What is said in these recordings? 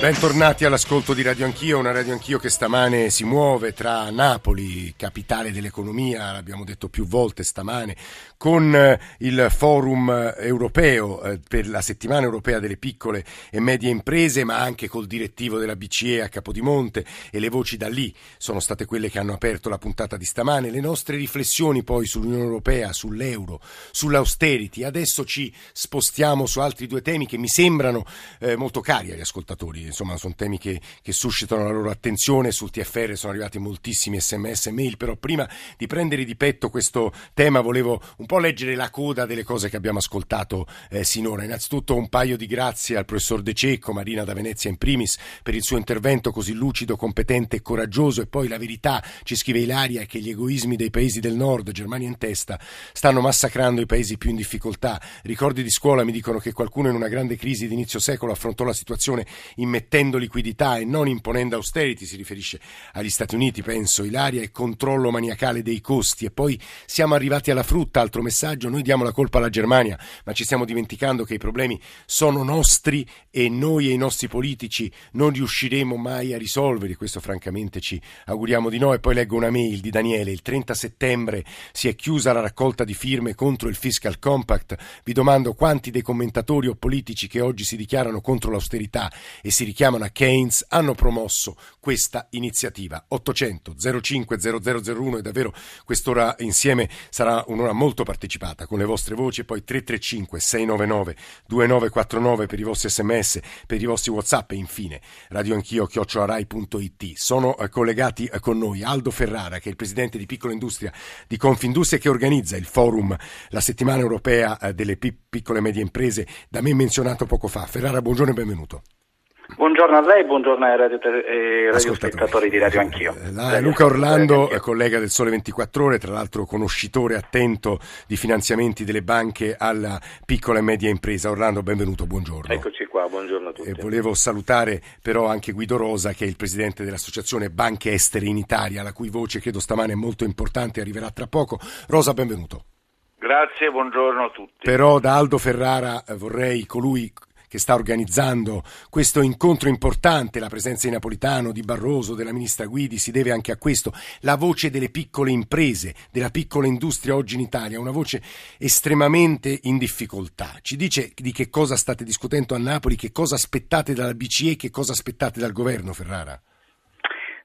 Bentornati all'ascolto di Radio Anch'io, una Radio Anch'io che stamane si muove tra Napoli, capitale dell'economia, l'abbiamo detto più volte stamane, con eh, il forum europeo eh, per la settimana europea delle piccole e medie imprese, ma anche col direttivo della BCE a Capodimonte e le voci da lì sono state quelle che hanno aperto la puntata di stamane. Le nostre riflessioni poi sull'Unione Europea, sull'euro, sull'austerity. Adesso ci spostiamo su altri due temi che mi sembrano eh, molto cari agli ascoltatori insomma sono temi che, che, suscitano la loro attenzione, sul TFR sono arrivati moltissimi sms e mail, però prima di prendere di petto questo tema volevo un po' leggere la coda delle cose che abbiamo ascoltato eh, sinora. Innanzitutto un paio di grazie al professor De Cecco, Marina da Venezia in primis, per il suo intervento così lucido, competente e coraggioso e poi la verità, ci scrive Ilaria, che gli egoismi dei paesi del nord, Germania in testa, stanno massacrando i paesi più in difficoltà. Ricordi di scuola mi dicono che qualcuno in una grande crisi di inizio secolo affrontò la situazione in immettendo liquidità e non imponendo austerity, si riferisce agli Stati Uniti, penso, Ilaria, e controllo maniacale dei costi. E poi siamo arrivati alla frutta, altro messaggio, noi diamo la colpa alla Germania, ma ci stiamo dimenticando che i problemi sono nostri e noi e i nostri politici non riusciremo mai a risolverli, questo francamente ci auguriamo di no. E poi leggo una mail di Daniele, il 30 settembre si è chiusa la raccolta di firme contro il Fiscal Compact, vi domando quanti dei commentatori o politici che oggi si dichiarano contro l'austerità e si richiamano a Keynes hanno promosso questa iniziativa. 800 05 0001 e davvero quest'ora insieme sarà un'ora molto partecipata con le vostre voci e poi 335 699 2949 per i vostri sms, per i vostri whatsapp e infine radio anch'io chiocciolarai.it. Sono eh, collegati eh, con noi Aldo Ferrara che è il presidente di Piccola Industria di Confindustria che organizza il forum la settimana europea eh, delle piccole e medie imprese da me menzionato poco fa. Ferrara, buongiorno e benvenuto. Buongiorno a lei, buongiorno ai radio, eh, radiospettatori di Radio Anch'io. La, Luca Orlando, collega del Sole 24 Ore, tra l'altro conoscitore attento di finanziamenti delle banche alla piccola e media impresa. Orlando, benvenuto, buongiorno. Eccoci qua, buongiorno a tutti. E volevo salutare però anche Guido Rosa, che è il presidente dell'Associazione Banche Estere in Italia, la cui voce credo stamane è molto importante, arriverà tra poco. Rosa, benvenuto. Grazie, buongiorno a tutti. Però da Aldo Ferrara eh, vorrei colui che sta organizzando questo incontro importante, la presenza di Napolitano, di Barroso, della ministra Guidi, si deve anche a questo, la voce delle piccole imprese, della piccola industria oggi in Italia, una voce estremamente in difficoltà. Ci dice di che cosa state discutendo a Napoli, che cosa aspettate dalla BCE, che cosa aspettate dal governo, Ferrara?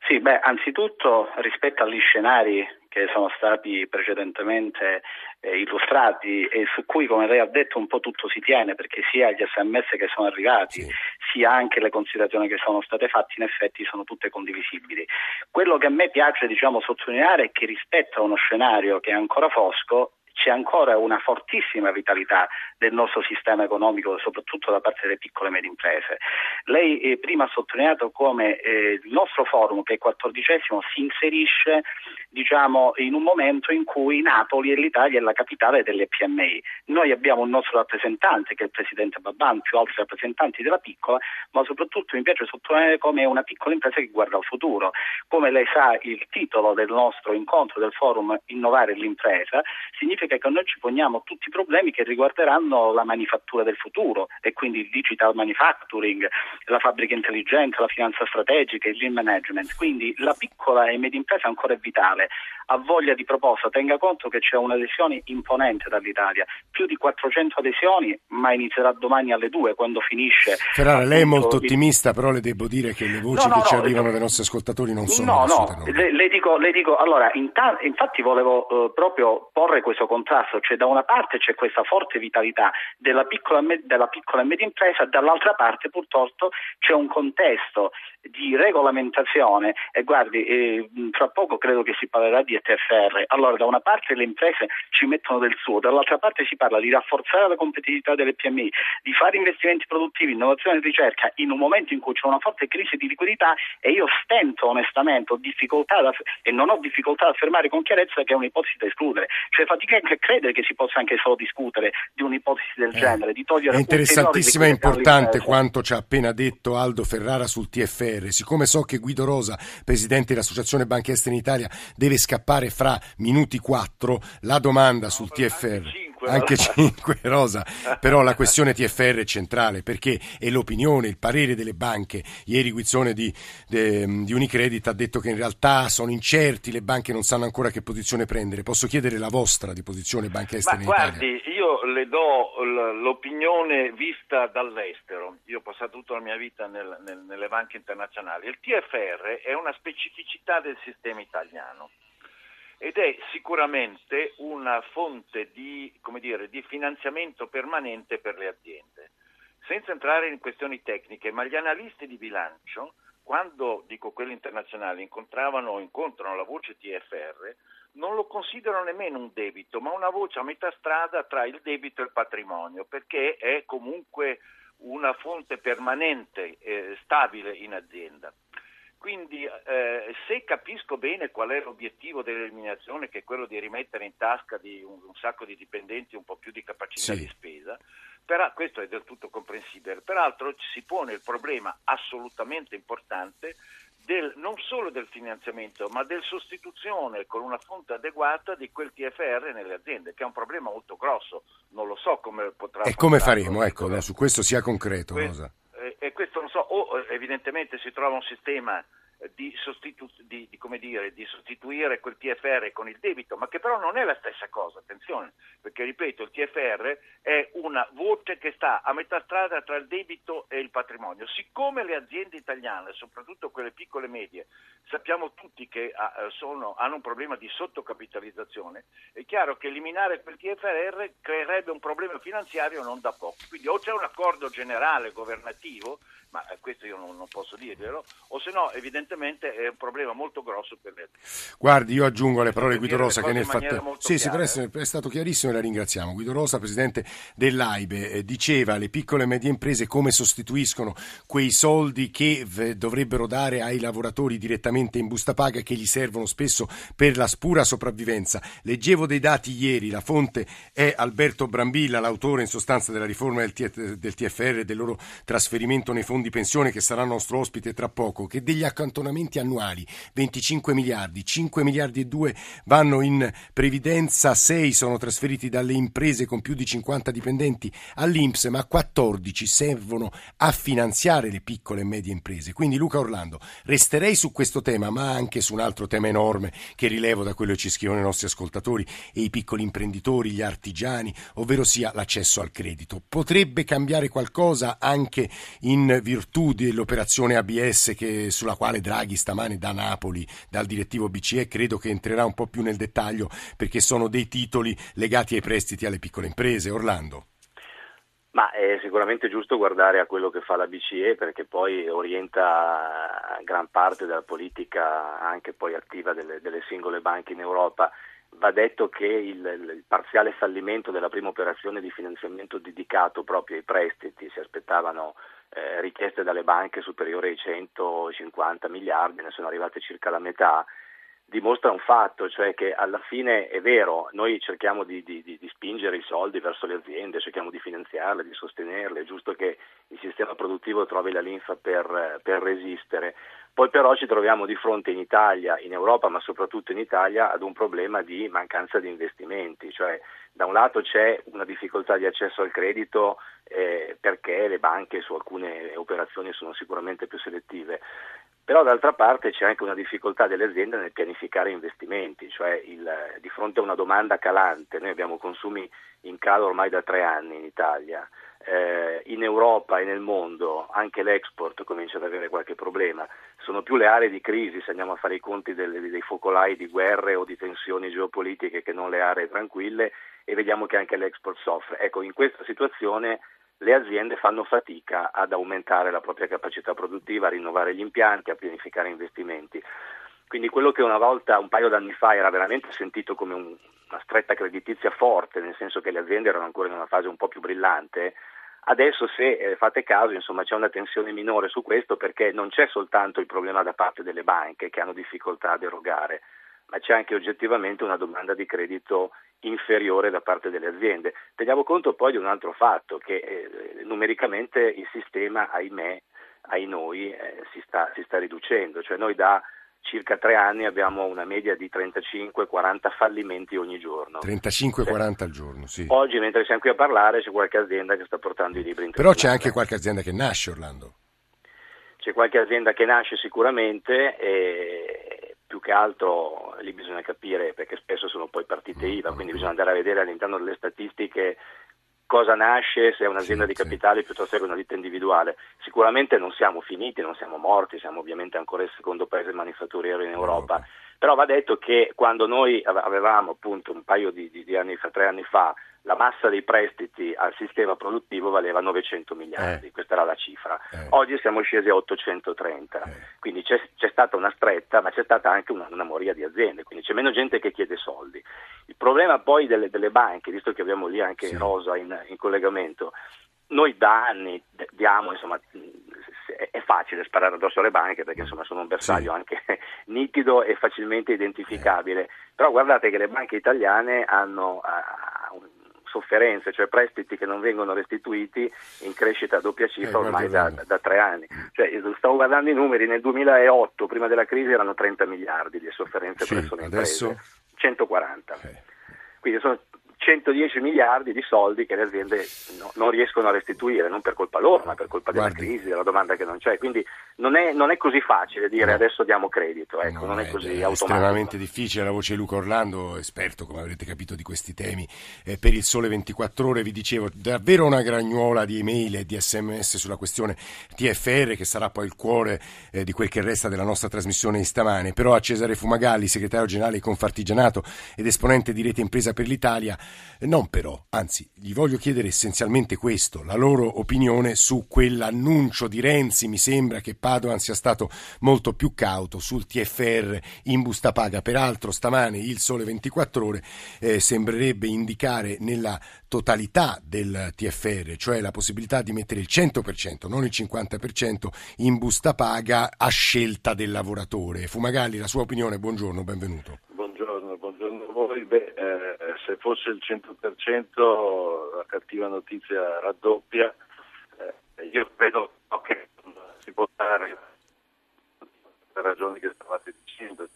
Sì, beh, anzitutto rispetto agli scenari che sono stati precedentemente eh, illustrati e su cui, come lei ha detto, un po' tutto si tiene, perché sia gli sms che sono arrivati, sì. sia anche le considerazioni che sono state fatte, in effetti sono tutte condivisibili. Quello che a me piace diciamo, sottolineare è che rispetto a uno scenario che è ancora fosco, c'è ancora una fortissima vitalità del nostro sistema economico, soprattutto da parte delle piccole e medie imprese. Lei eh, prima ha sottolineato come eh, il nostro forum, che è il quattordicesimo, si inserisce diciamo, in un momento in cui Napoli e l'Italia è la capitale delle PMI. Noi abbiamo un nostro rappresentante, che è il Presidente Babban, più altri rappresentanti della piccola, ma soprattutto mi piace sottolineare come è una piccola impresa che guarda al futuro. Come lei sa, il titolo del nostro incontro del forum Innovare l'impresa significa che noi ci poniamo tutti i problemi che riguarderanno la manifattura del futuro e quindi il digital manufacturing, la fabbrica intelligente, la finanza strategica, il lean management. Quindi la piccola e media impresa ancora è vitale ha voglia di proposta, tenga conto che c'è un'adesione imponente dall'Italia, più di 400 adesioni, ma inizierà domani alle 2 quando finisce. Ferrara, lei è molto ottimista, però le devo dire che le voci no, no, che ci arrivano dai nostri ascoltatori non sono No, no, le, le, dico, le dico, allora, inta- infatti volevo uh, proprio porre questo contrasto, cioè da una parte c'è questa forte vitalità della piccola, della piccola e media impresa, dall'altra parte purtroppo c'è un contesto di regolamentazione e guardi, eh, fra poco credo che si parlerà di ETFR. Allora, da una parte le imprese ci mettono del suo, dall'altra parte si parla di rafforzare la competitività delle PMI, di fare investimenti produttivi, innovazione e ricerca in un momento in cui c'è una forte crisi di liquidità e io stento onestamente, ho difficoltà da, e non ho difficoltà ad affermare con chiarezza che è un'ipotesi da escludere. Cioè fatica credere che si possa anche solo discutere di un'ipotesi del eh, genere, di togliere È interessantissima e importante quanto ci ha appena detto Aldo Ferrara sul TFR. Siccome so che Guido Rosa, presidente dell'Associazione Banche Estere in Italia, deve scappare fra minuti quattro, la domanda sul TFR. 5. Anche 5, Rosa. Però la questione TFR è centrale perché è l'opinione, il parere delle banche. Ieri Guizzone di, de, di Unicredit ha detto che in realtà sono incerti, le banche non sanno ancora che posizione prendere. Posso chiedere la vostra di posizione banca estera Ma guardi, Italia? io le do l'opinione vista dall'estero. Io ho passato tutta la mia vita nel, nel, nelle banche internazionali. Il TFR è una specificità del sistema italiano ed è sicuramente una fonte di, dire, di, finanziamento permanente per le aziende. Senza entrare in questioni tecniche, ma gli analisti di bilancio, quando, dico quelli internazionali, incontravano o incontrano la voce TFR, non lo considerano nemmeno un debito, ma una voce a metà strada tra il debito e il patrimonio, perché è comunque una fonte permanente, eh, stabile in azienda. Quindi eh, se capisco bene qual è l'obiettivo dell'eliminazione, che è quello di rimettere in tasca di un, un sacco di dipendenti un po' più di capacità sì. di spesa, però questo è del tutto comprensibile. Peraltro si pone il problema assolutamente importante del, non solo del finanziamento, ma del sostituzione con una fonte adeguata di quel TFR nelle aziende, che è un problema molto grosso. Non lo so come potrà. E come faremo? Ecco, no, su questo sia concreto. Que- eh, e questo non so, o eh, evidentemente si trova un sistema di, sostitu- di, di, dire, di, sostituire quel TFR con il debito, ma che però non è la stessa cosa, attenzione, perché ripeto, il TFR è una voce che sta a metà strada tra il debito e il patrimonio. Siccome le aziende italiane, soprattutto quelle piccole e medie, sappiamo tutti che ah, eh, sono, hanno un problema di sottocapitalizzazione, è chiaro che eliminare quel TFR creerebbe un problema finanziario non da poco. Quindi o c'è un accordo generale governativo, ma eh, questo io non, non posso dirvelo, o se no evidentemente è un problema molto grosso per le Guardi, io aggiungo alle parole di Guido Rosa che nel fatto... Sì, sì, per essere, è stato chiarissimo e la ringraziamo. Guido Rosa, presidente dell'AIBE, eh, diceva le piccole e medie imprese come sostituiscono quei soldi che dovrebbero dare ai lavoratori direttamente in busta paga che gli servono spesso per la pura sopravvivenza. Leggevo dei dati ieri, la fonte è Alberto Brambilla, l'autore in sostanza della riforma del, TFR e del loro trasferimento nei fondi di pensione che sarà nostro ospite tra poco, che degli accantonamenti annuali 25 miliardi, 5 miliardi e 2 vanno in previdenza, 6 sono trasferiti dalle imprese con più di 50 dipendenti all'Inps, ma 14 servono a finanziare le piccole e medie imprese. Quindi Luca Orlando, resterei su questo tema, ma anche su un altro tema enorme che rilevo da quello che ci scrivono i nostri ascoltatori e i piccoli imprenditori, gli artigiani, ovvero sia l'accesso al credito. Potrebbe cambiare qualcosa anche in virtù dell'operazione ABS che, sulla quale Draghi stamane da Napoli, dal direttivo BCE, credo che entrerà un po' più nel dettaglio perché sono dei titoli legati ai prestiti alle piccole imprese. Orlando. Ma è sicuramente giusto guardare a quello che fa la BCE perché poi orienta gran parte della politica anche poi attiva delle, delle singole banche in Europa. Va detto che il, il, parziale fallimento della prima operazione di finanziamento dedicato proprio ai prestiti, si aspettavano eh, richieste dalle banche superiori ai 150 miliardi, ne sono arrivate circa la metà, dimostra un fatto, cioè che alla fine è vero, noi cerchiamo di, di, di, spingere i soldi verso le aziende, cerchiamo di finanziarle, di sostenerle, è giusto che il sistema produttivo trovi la linfa per, per resistere. Poi però ci troviamo di fronte in Italia, in Europa, ma soprattutto in Italia, ad un problema di mancanza di investimenti, cioè da un lato c'è una difficoltà di accesso al credito eh, perché le banche su alcune operazioni sono sicuramente più selettive, però d'altra parte c'è anche una difficoltà delle aziende nel pianificare investimenti, cioè il, di fronte a una domanda calante, noi abbiamo consumi in calo ormai da tre anni in Italia, eh, in Europa e nel mondo anche l'export comincia ad avere qualche problema, sono più le aree di crisi se andiamo a fare i conti delle, dei focolai di guerre o di tensioni geopolitiche che non le aree tranquille e vediamo che anche l'export soffre. Ecco, in questa situazione le aziende fanno fatica ad aumentare la propria capacità produttiva, a rinnovare gli impianti, a pianificare investimenti. Quindi quello che una volta, un paio d'anni fa, era veramente sentito come un, una stretta creditizia forte, nel senso che le aziende erano ancora in una fase un po' più brillante, adesso se eh, fate caso insomma, c'è una tensione minore su questo perché non c'è soltanto il problema da parte delle banche che hanno difficoltà ad erogare, ma c'è anche oggettivamente una domanda di credito inferiore da parte delle aziende. Teniamo conto poi di un altro fatto, che eh, numericamente il sistema, ahimè, ai noi, eh, si, sta, si, sta, riducendo, cioè noi da circa tre anni abbiamo una media di 35-40 fallimenti ogni giorno. 35-40 al giorno, sì. Oggi, mentre siamo qui a parlare, c'è qualche azienda che sta portando i libri in Però c'è anche qualche azienda che nasce, Orlando. C'è qualche azienda che nasce sicuramente e più che altro lì bisogna capire perché spesso sono poi partite IVA, quindi bisogna andare a vedere all'interno delle statistiche cosa nasce, se è un'azienda sì, di capitale sì. piuttosto che una ditta individuale. Sicuramente non siamo finiti, non siamo morti, siamo ovviamente ancora il secondo paese manifatturiero in Europa, però va detto che quando noi avevamo appunto un paio di, di, di anni fa, tre anni fa, la massa dei prestiti al sistema produttivo valeva 900 miliardi, eh. questa era la cifra. Eh. Oggi siamo scesi a 830, eh. quindi c'è, c'è, stata una stretta, ma c'è stata anche una, una, moria di aziende, quindi c'è meno gente che chiede soldi. Il problema poi delle, delle banche, visto che abbiamo lì anche sì. Rosa in, in collegamento, noi da anni diamo, insomma, è facile sparare addosso alle banche perché insomma, sono un bersaglio sì. anche nitido e facilmente identificabile, eh. però guardate che le banche italiane hanno uh, sofferenze, cioè prestiti che non vengono restituiti in crescita a doppia cifra eh, ormai da, da, tre anni. Cioè, stavo guardando i numeri, nel 2008, prima della crisi, erano 30 miliardi di sofferenze sì, presso le adesso... imprese, 140. Eh. Quindi sono 110 miliardi di soldi che le aziende no, non riescono a restituire, non per colpa loro, ma per colpa della Guardi. crisi, della domanda che non c'è. Quindi non è, non è così facile dire no. adesso diamo credito, ecco, no, non è così è automatico. È estremamente difficile, la voce di Luca Orlando, esperto come avrete capito di questi temi, eh, per il Sole 24 Ore vi dicevo davvero una gragnuola di email e di sms sulla questione TFR che sarà poi il cuore eh, di quel che resta della nostra trasmissione di stamane, però a Cesare Fumagalli, segretario generale di Confartigianato ed esponente di Rete Impresa per l'Italia, non però, anzi, gli voglio chiedere essenzialmente questo, la loro opinione su quell'annuncio di Renzi, mi sembra che Padoan sia stato molto più cauto sul TFR in busta paga. Peraltro stamane il Sole 24 ore eh, sembrerebbe indicare nella totalità del TFR, cioè la possibilità di mettere il 100%, non il 50% in busta paga a scelta del lavoratore. Fumagalli, la sua opinione, buongiorno, benvenuto. Buongiorno, buongiorno a voi. Beh, eh, se fosse il 100% la cattiva notizia raddoppia. Eh, io credo che si può dare per ragioni che stavate dicendo.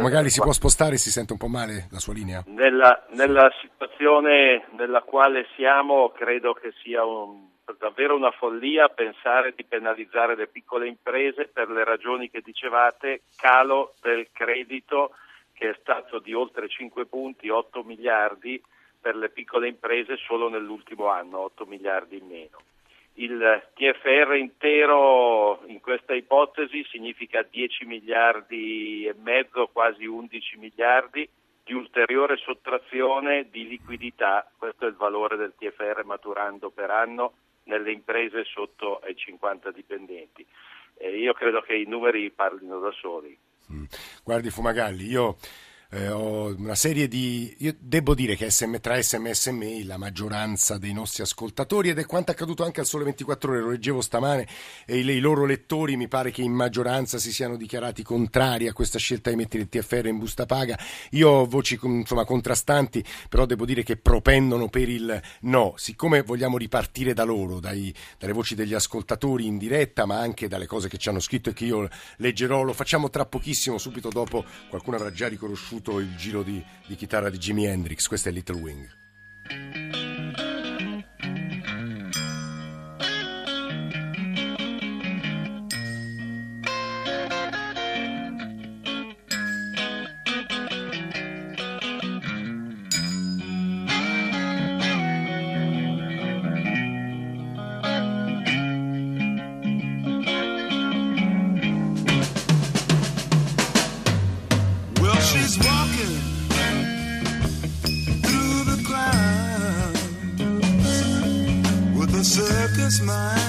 Magari si può spostare, si sente un po' male la sua linea? Nella, nella situazione nella quale siamo credo che sia un, davvero una follia pensare di penalizzare le piccole imprese per le ragioni che dicevate, calo del credito che è stato di oltre 5 punti, 8 miliardi per le piccole imprese solo nell'ultimo anno, 8 miliardi in meno. Il TFR intero in questa ipotesi significa 10 miliardi e mezzo, quasi 11 miliardi di ulteriore sottrazione di liquidità, questo è il valore del TFR maturando per anno nelle imprese sotto ai 50 dipendenti. Eh, io credo che i numeri parlino da soli. Mm. Guardi Fumagalli, io eh, ho una serie di... Io devo dire che SM, tra SMS e mail la maggioranza dei nostri ascoltatori ed è quanto accaduto anche al Sole 24 Ore, lo leggevo stamane e i, i, loro lettori mi pare che in maggioranza si siano dichiarati contrari a questa scelta di mettere il TFR in busta paga. Io ho voci insomma, contrastanti, però devo dire che propendono per il no. Siccome vogliamo ripartire da loro, dai, dalle voci degli ascoltatori in diretta, ma anche dalle cose che ci hanno scritto e che io leggerò, lo facciamo tra pochissimo, subito dopo qualcuno avrà già riconosciuto conosciuto il giro di, di chitarra di Jimi Hendrix, questo è Little Wing. she's walking through the clouds with a circus mind.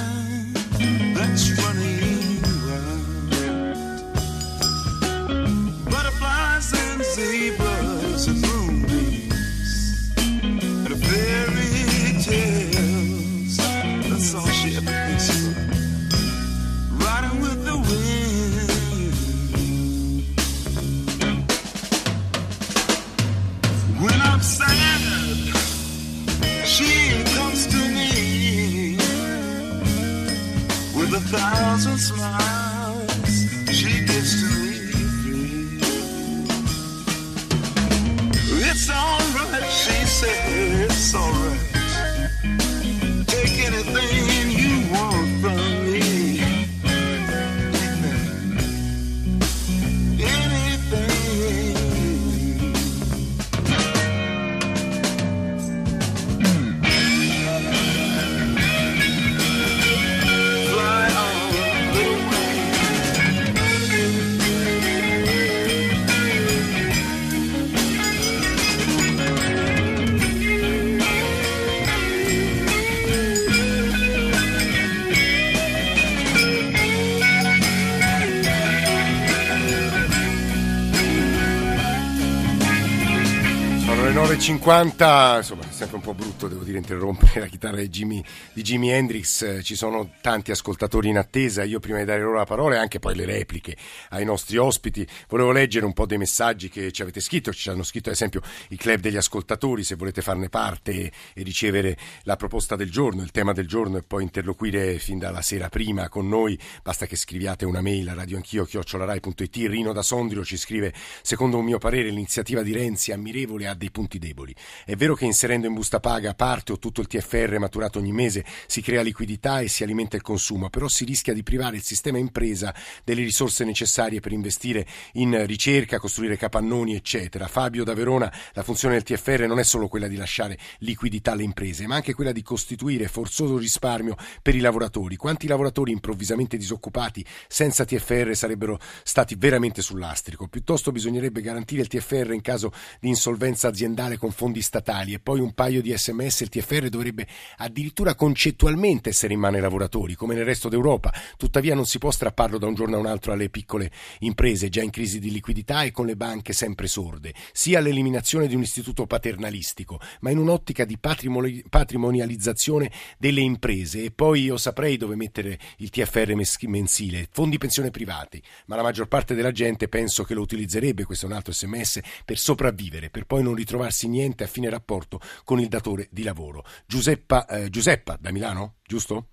9.50, insomma è sempre un po' brutto devo dire interrompere la chitarra di Jimi, di Jimi Hendrix, ci sono tanti ascoltatori in attesa, io prima di dare loro la parola e anche poi le repliche ai nostri ospiti, volevo leggere un po' dei messaggi che ci avete scritto, ci hanno scritto ad esempio i club degli ascoltatori, se volete farne parte e, ricevere la proposta del giorno, il tema del giorno e poi interloquire fin dalla sera prima con noi, basta che scriviate una mail a radioanchio chiocciolarai.it, Rino da Sondrio ci scrive, secondo un mio parere l'iniziativa di Renzi ammirevole ha dei punti deboli deboli. È vero che inserendo in busta paga parte o tutto il TFR maturato ogni mese si crea liquidità e si alimenta il consumo, però si rischia di privare il sistema impresa delle risorse necessarie per investire in ricerca, costruire capannoni, eccetera. Fabio da Verona, la funzione del TFR non è solo quella di lasciare liquidità alle imprese, ma anche quella di costituire forzoso risparmio per i lavoratori. Quanti lavoratori improvvisamente disoccupati senza TFR sarebbero stati veramente sull'astrico? Piuttosto bisognerebbe garantire il TFR in caso di insolvenza aziendale con fondi statali e poi un paio di sms, il TFR dovrebbe addirittura concettualmente essere in mano ai lavoratori, come nel resto d'Europa. Tuttavia non si può strapparlo da un giorno a un altro alle piccole imprese già in crisi di liquidità e con le banche sempre sorde, sia l'eliminazione di un istituto paternalistico, ma in un'ottica di patrimonializzazione delle imprese. E poi io saprei dove mettere il TFR mensile, fondi pensione privati, ma la maggior parte della gente penso che lo utilizzerebbe, questo è un altro sms, per sopravvivere, per poi non ritrovarsi niente a fine rapporto con il datore di lavoro. Giuseppa, eh, Giuseppa da Milano, giusto?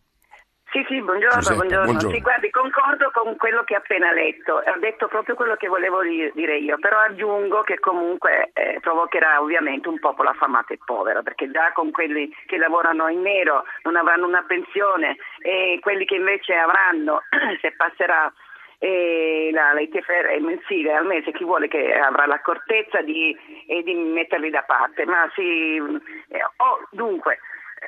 Sì, sì, buongiorno, Giuseppa, buongiorno. buongiorno. Sì, guardi, concordo con quello che ha appena letto, ha detto proprio quello che volevo dire io, però aggiungo che comunque eh, provocherà ovviamente un popolo affamato e povero, perché già con quelli che lavorano in nero non avranno una pensione e quelli che invece avranno, se passerà e la, l'ITFR mensile al mese chi vuole che avrà l'accortezza di, eh, di metterli da parte ma si, eh, oh, dunque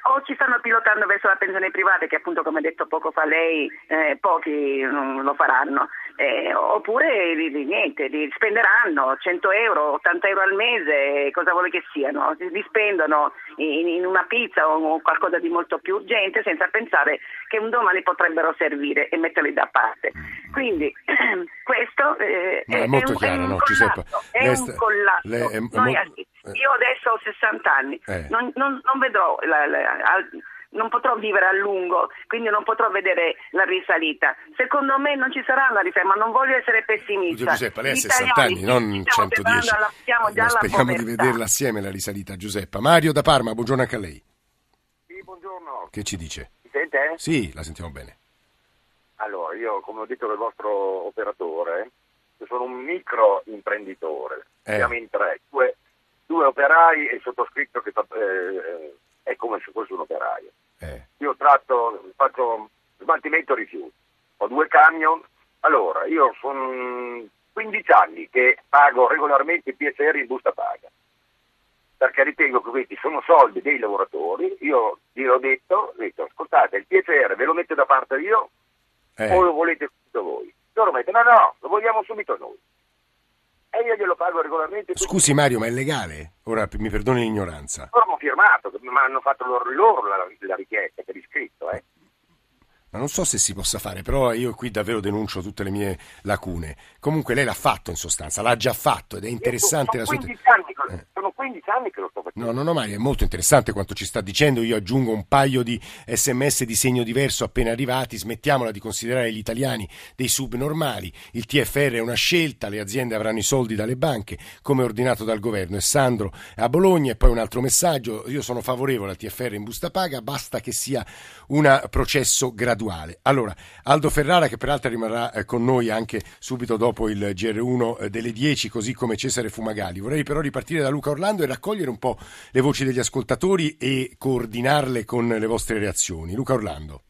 o ci stanno pilotando verso la pensione privata che appunto come ha detto poco fa lei eh, pochi non lo faranno eh, oppure di niente, li spenderanno 100 euro, 80 euro al mese, cosa vuole che siano, li spendono in, in, una pizza o qualcosa di molto più urgente senza pensare che un domani potrebbero servire e metterli da parte. Quindi questo eh, è, è, molto un, chiaro, è un no, collasso, Giuseppe, è lei un sta- collasso. lei è- è Noi- mo- io adesso ho 60 anni, Eh. non, non- non vedrò la- la- al- non potrò vivere a lungo, quindi non potrò vedere la risalita. Secondo me non ci sarà una risalita, ma non voglio essere pessimista. Giuseppe, lei ha Gli 60 anni, non stiamo 110. preparando alla- siamo già speriamo di vederla assieme la risalita, Giuseppa. Mario da Parma, buongiorno anche a lei. Sì, buongiorno. Che ci dice? Sente? Sì, la sentiamo bene. Allora, io come ho detto del vostro operatore, io sono un micro imprenditore, Eh. siamo in tre, due, due operai e il sottoscritto che eh, è come se fosse un operaio. Eh. Io tratto, faccio smaltimento rifiuti, ho due camion, allora io sono 15 anni che pago regolarmente i PCR in busta paga, perché ritengo che questi sono soldi dei lavoratori, io gli ho detto, ho detto ascoltate il PCR ve lo metto da parte io Eh. o lo volete subito voi? Loro mettono no no, lo vogliamo subito noi. E io glielo pago regolarmente. Scusi Mario, ma è legale? Ora mi perdoni l'ignoranza. loro hanno firmato, ma hanno fatto loro, loro la, la richiesta per iscritto, eh. Ma non so se si possa fare, però io qui davvero denuncio tutte le mie lacune. Comunque lei l'ha fatto in sostanza, l'ha già fatto ed è interessante la sua... 15, anni, che- Eh. sono 15 anni che lo sto facendo. No, no, no, Mario, è molto interessante quanto ci sta dicendo. Io aggiungo un paio di sms di segno diverso appena arrivati. Smettiamola di considerare gli italiani dei subnormali. Il TFR è una scelta, le aziende avranno i soldi dalle banche, come ordinato dal governo. E Sandro a Bologna. E poi un altro messaggio: io sono favorevole al TFR in busta paga, basta che sia un processo graduale. Allora, Aldo Ferrara, che peraltro rimarrà eh, con noi anche subito dopo il GR1 eh, delle 10, così come Cesare Fumagalli. Vorrei però ripartire da Luca Orlando e raccogliere un po' le voci degli ascoltatori e coordinarle con le vostre reazioni. Luca Orlando.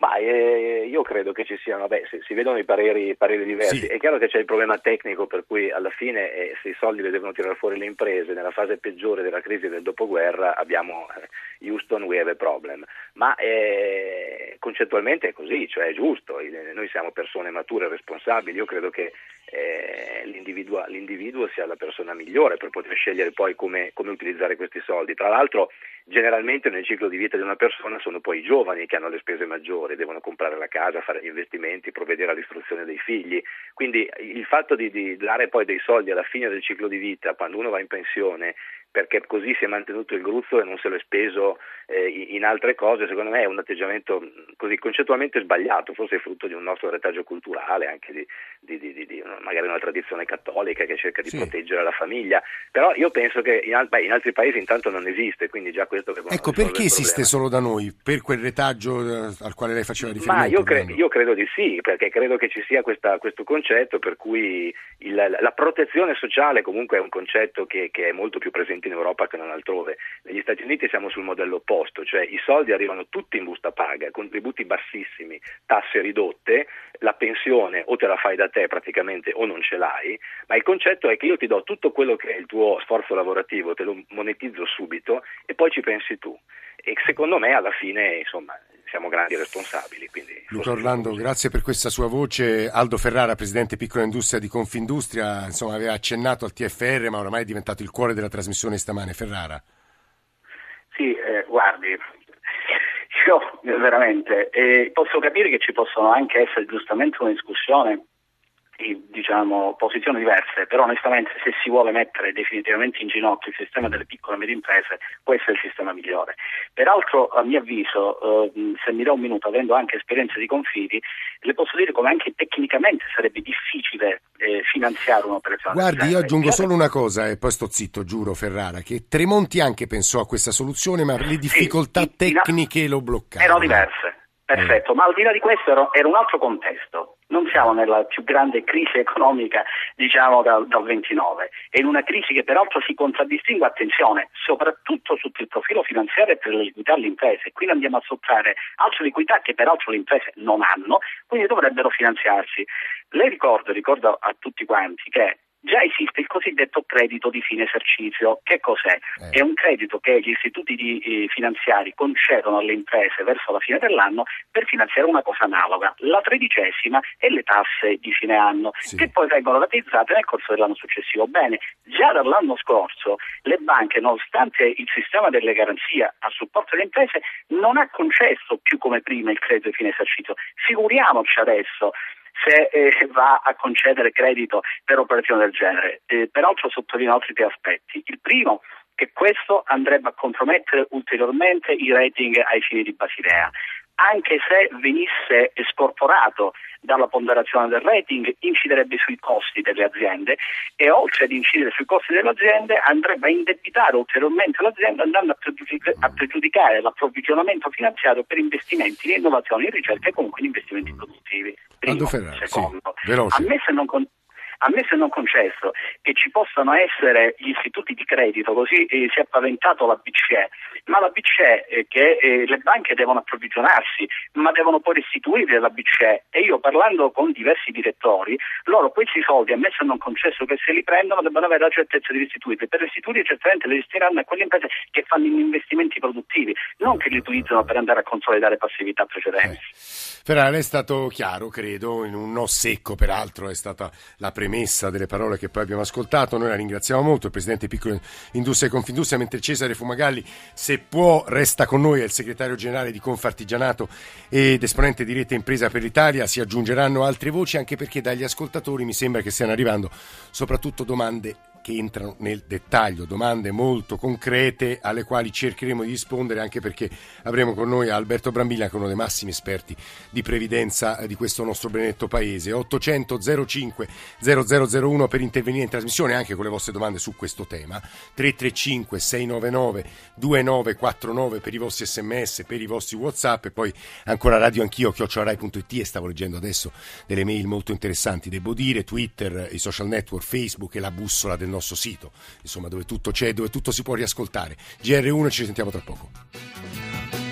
Ma eh, io credo che ci siano, beh, si, si vedono i pareri, pareri diversi. Sì. È chiaro che c'è il problema tecnico per cui alla fine eh, se i soldi li devono tirare fuori le imprese, nella fase peggiore della crisi del dopoguerra abbiamo eh, Houston, we have a problem. Ma eh, concettualmente è così, cioè è giusto, noi siamo persone mature e responsabili, io credo che eh, l'individuo, l'individuo sia la persona migliore per poter scegliere poi come, come utilizzare questi soldi. Tra l'altro generalmente nel ciclo di vita di una persona sono poi i giovani che hanno le spese maggiori, devono comprare la casa, fare gli investimenti, provvedere all'istruzione dei figli. Quindi il fatto di, di dare poi dei soldi alla fine del ciclo di vita, quando uno va in pensione, perché così si è mantenuto il gruzzo e non se lo è speso eh, in altre cose, secondo me è un atteggiamento così concettualmente sbagliato, forse è frutto di un nostro retaggio culturale, anche di, di, di, di magari una tradizione cattolica che cerca di sì. proteggere la famiglia, però io penso che in, beh, in, altri paesi intanto non esiste, quindi già questo che Ecco, perché esiste solo da noi? Per quel retaggio eh, al quale lei faceva riferimento? Ma io, cre- io credo di sì, perché credo che ci sia questa, questo concetto per cui il, la protezione sociale comunque è un concetto che, che è molto più presente in Europa che non altrove. Negli Stati Uniti siamo sul modello opposto, cioè i soldi arrivano tutti in busta paga, contributi bassissimi, tasse ridotte, la pensione o te la fai da te praticamente o non ce l'hai, ma il concetto è che io ti do tutto quello che è il tuo sforzo lavorativo, te lo monetizzo subito e poi ci pensi tu. E secondo me alla fine, insomma, siamo grandi responsabili. Luca Orlando, grazie per questa sua voce. Aldo Ferrara, presidente piccola industria di Confindustria, insomma, aveva accennato al TFR, ma oramai è diventato il cuore della trasmissione stamane. Ferrara. Sì, eh, guardi, io veramente eh, posso capire che ci possono anche essere giustamente una discussione diciamo, posizioni diverse, però onestamente se si vuole mettere definitivamente in ginocchio il sistema delle piccole e medie imprese, questo è il sistema migliore. Peraltro, a mio avviso, eh, se mi do un minuto, avendo anche esperienze di confidi, le posso dire come anche tecnicamente sarebbe difficile eh, finanziare un'operazione. Guardi, io aggiungo solo una cosa e poi sto zitto, giuro Ferrara, che Tremonti anche pensò a questa soluzione, ma le difficoltà sì, tecniche lo bloccarono. Erano diverse. Perfetto, ma al di là di questo era un altro contesto non siamo nella più grande crisi economica diciamo dal, dal 29, è in una crisi che peraltro si contraddistingue, attenzione, soprattutto sotto il profilo finanziario e per le liquidità alle imprese, quindi andiamo a sottrarre altre liquidità che peraltro le imprese non hanno, quindi dovrebbero finanziarsi. Lei ricorda, ricordo a tutti quanti che Già esiste il cosiddetto credito di fine esercizio. Che cos'è? Eh. È un credito che gli istituti di, eh, finanziari concedono alle imprese verso la fine dell'anno per finanziare una cosa analoga, la tredicesima e le tasse di fine anno, sì. che poi vengono ratizzate nel corso dell'anno successivo. Bene, già dall'anno scorso le banche, nonostante il sistema delle garanzie a supporto delle imprese, non ha concesso più come prima il credito di fine esercizio. Figuriamoci adesso se eh, va a concedere credito per operazioni del genere. Eh, peraltro sottolineo altri tre aspetti. Il primo che questo andrebbe a compromettere ulteriormente i rating ai fini di Basilea anche se venisse scorporato dalla ponderazione del rating, inciderebbe sui costi delle aziende e oltre ad incidere sui costi delle aziende andrebbe a indebitare ulteriormente l'azienda andando a, a pregiudicare l'approvvigionamento finanziario per investimenti in innovazione, in ricerca e comunque in investimenti produttivi. Ferrari, secondo. Sì, a me se non con- a me se non concesso che ci possano essere gli istituti di credito, così eh, si è paventato la BCE, ma la BCE eh, che eh, le banche devono approvvigionarsi, ma devono poi restituirli alla BCE e io parlando con diversi direttori, loro questi soldi, a me se non concesso che se li prendono, devono avere la certezza di restituirli. Per restituirli certamente li destineranno a quelle imprese che fanno investimenti produttivi, non che li utilizzano per andare a consolidare passività precedenti. Eh. Ferrari è stato chiaro, credo, in un no secco, peraltro è stata la premessa delle parole che poi abbiamo ascoltato. Noi la ringraziamo molto, il Presidente Piccolo Industria e Confindustria, mentre Cesare Fumagalli, se può, resta con noi, è il Segretario Generale di Confartigianato ed esponente di Rete Impresa per l'Italia. Si aggiungeranno altre voci, anche perché dagli ascoltatori mi sembra che stiano arrivando soprattutto domande che entrano nel dettaglio, domande molto concrete alle quali cercheremo di rispondere anche perché avremo con noi Alberto Brambilla che è uno dei massimi esperti di previdenza di questo nostro benedetto paese. 800 05 0001 per intervenire in trasmissione anche con le vostre domande su questo tema. 335 699 2949 per i vostri sms, per i vostri whatsapp e poi ancora radio anch'io chiocciorai.it e stavo leggendo adesso delle mail molto interessanti, devo dire, Twitter, i social network, Facebook e la bussola del il nostro sito, insomma dove tutto c'è, dove tutto si può riascoltare. GR1 ci sentiamo tra poco.